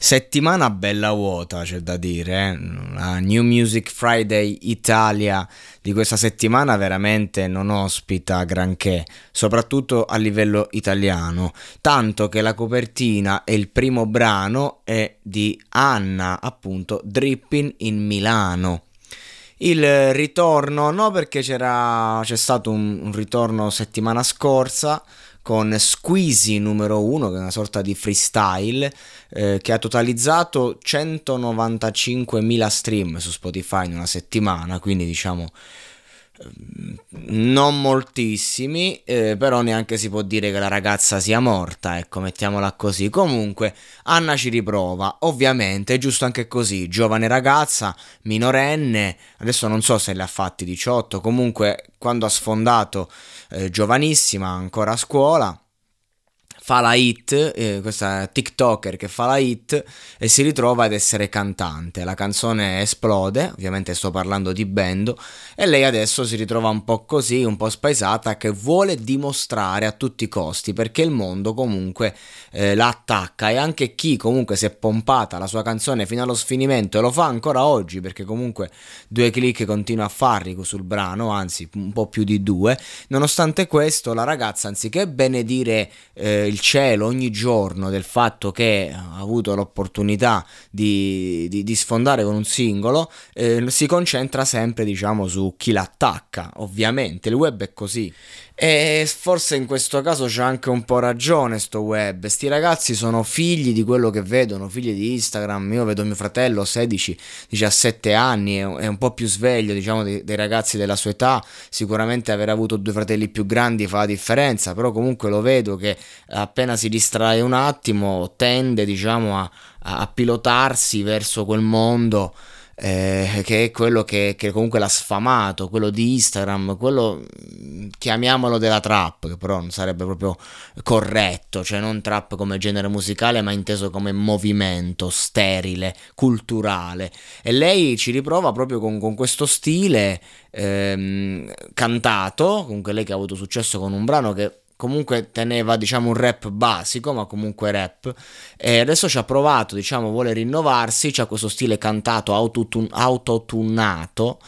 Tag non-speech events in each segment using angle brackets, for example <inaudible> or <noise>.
Settimana bella vuota, c'è da dire. eh. La New Music Friday Italia di questa settimana veramente non ospita granché, soprattutto a livello italiano. Tanto che la copertina e il primo brano è di Anna, appunto, Dripping in Milano. Il ritorno, no, perché c'era, c'è stato un, un ritorno settimana scorsa con Squeezy numero 1, che è una sorta di freestyle, eh, che ha totalizzato 195.000 stream su Spotify in una settimana, quindi diciamo non moltissimi, eh, però neanche si può dire che la ragazza sia morta, ecco, mettiamola così. Comunque, Anna ci riprova, ovviamente, è giusto anche così, giovane ragazza, minorenne, adesso non so se le ha fatti 18, comunque quando ha sfondato, eh, giovanissima, ancora a scuola, fa la hit, eh, questa TikToker che fa la hit e si ritrova ad essere cantante. La canzone esplode, ovviamente sto parlando di Bendo, e lei adesso si ritrova un po' così, un po' spaesata, che vuole dimostrare a tutti i costi, perché il mondo comunque eh, la attacca e anche chi comunque si è pompata la sua canzone fino allo sfinimento e lo fa ancora oggi, perché comunque due click continua a farli sul brano, anzi un po' più di due, nonostante questo la ragazza anziché benedire eh, il cielo ogni giorno del fatto che ha avuto l'opportunità di, di- di sfondare con un singolo, eh, si concentra sempre diciamo su chi l'attacca, ovviamente il web è così. E forse in questo caso c'ha anche un po' ragione sto web. Sti ragazzi sono figli di quello che vedono, figli di Instagram. Io vedo mio fratello 16-17 anni, è un po' più sveglio, diciamo, dei, ragazzi della sua età. Sicuramente aver avuto due fratelli più grandi fa la differenza, però comunque lo vedo che appena si distrae un attimo tende, diciamo, a, a pilotarsi verso quel mondo eh, che è quello che, che comunque l'ha sfamato, quello di Instagram, quello mm, chiamiamolo della trap, che però non sarebbe proprio corretto, cioè non trap come genere musicale, ma inteso come movimento sterile, culturale. E lei ci riprova proprio con, con questo stile ehm, cantato, comunque lei che ha avuto successo con un brano che comunque teneva diciamo un rap basico ma comunque rap. E adesso ci ha provato diciamo vuole rinnovarsi c'ha questo stile cantato autotun- autotunato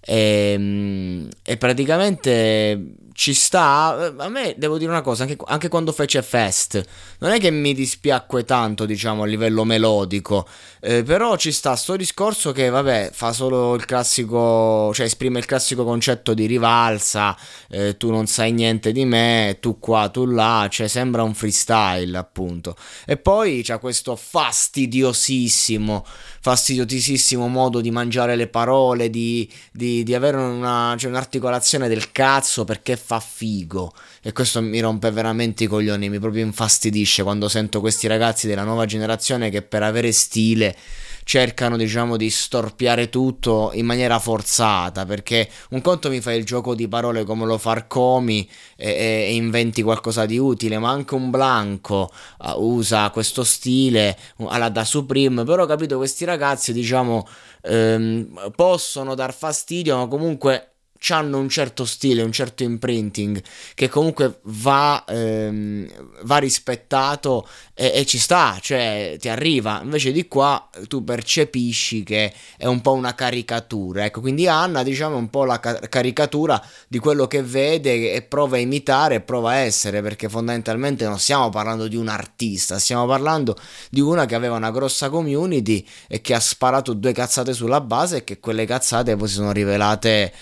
e, e praticamente ci sta a me devo dire una cosa anche, anche quando fece Fest non è che mi dispiacque tanto diciamo a livello melodico eh, però ci sta sto discorso che vabbè fa solo il classico cioè esprime il classico concetto di rivalsa eh, tu non sai niente di me tu qua tu là cioè sembra un freestyle appunto. E poi c'ha questo fastidiosissimo fastidiosissimo modo di mangiare le parole di, di, di avere una, cioè, un'articolazione del cazzo perché fa figo. E questo mi rompe veramente i coglioni mi proprio infastidisce quando sento questi ragazzi della nuova generazione che per avere stile cercano diciamo di storpiare tutto in maniera forzata perché un conto mi fa il gioco di parole come lo Farcomi e, e- inventi qualcosa di utile ma anche un Blanco uh, usa questo stile uh, alla da Supreme però capito questi ragazzi diciamo ehm, possono dar fastidio ma comunque hanno un certo stile, un certo imprinting che comunque va, ehm, va rispettato e, e, ci sta, cioè ti arriva. Invece di qua tu percepisci che è un po' una caricatura. Ecco, quindi Anna diciamo è un po' la ca- caricatura di quello che vede e prova a imitare e prova a essere, perché fondamentalmente non stiamo parlando di un artista, stiamo parlando di una che aveva una grossa community e che ha sparato due cazzate sulla base e che quelle cazzate poi si sono rivelate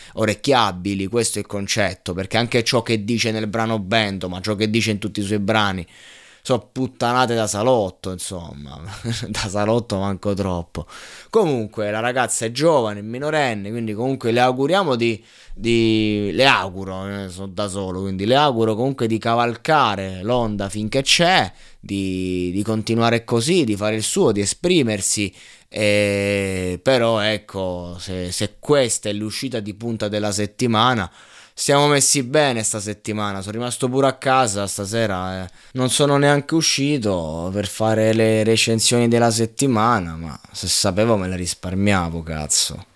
orecchiabili, questo è il concetto, perché anche ciò che dice nel brano Bento, ma ciò che dice in tutti i suoi brani, sono puttanate da salotto, insomma, <laughs> da salotto manco troppo. Comunque la ragazza è giovane, è minorenne, quindi comunque le auguriamo di, di le auguro, eh, sono da solo, quindi le auguro comunque di cavalcare l'onda finché c'è, di, di continuare così, di fare il suo, di esprimersi e, però ecco, se, se questa è l'uscita di punta della settimana, siamo messi bene sta settimana. Sono rimasto pure a casa stasera. Eh. Non sono neanche uscito per fare le recensioni della settimana. Ma se sapevo me le risparmiavo, cazzo.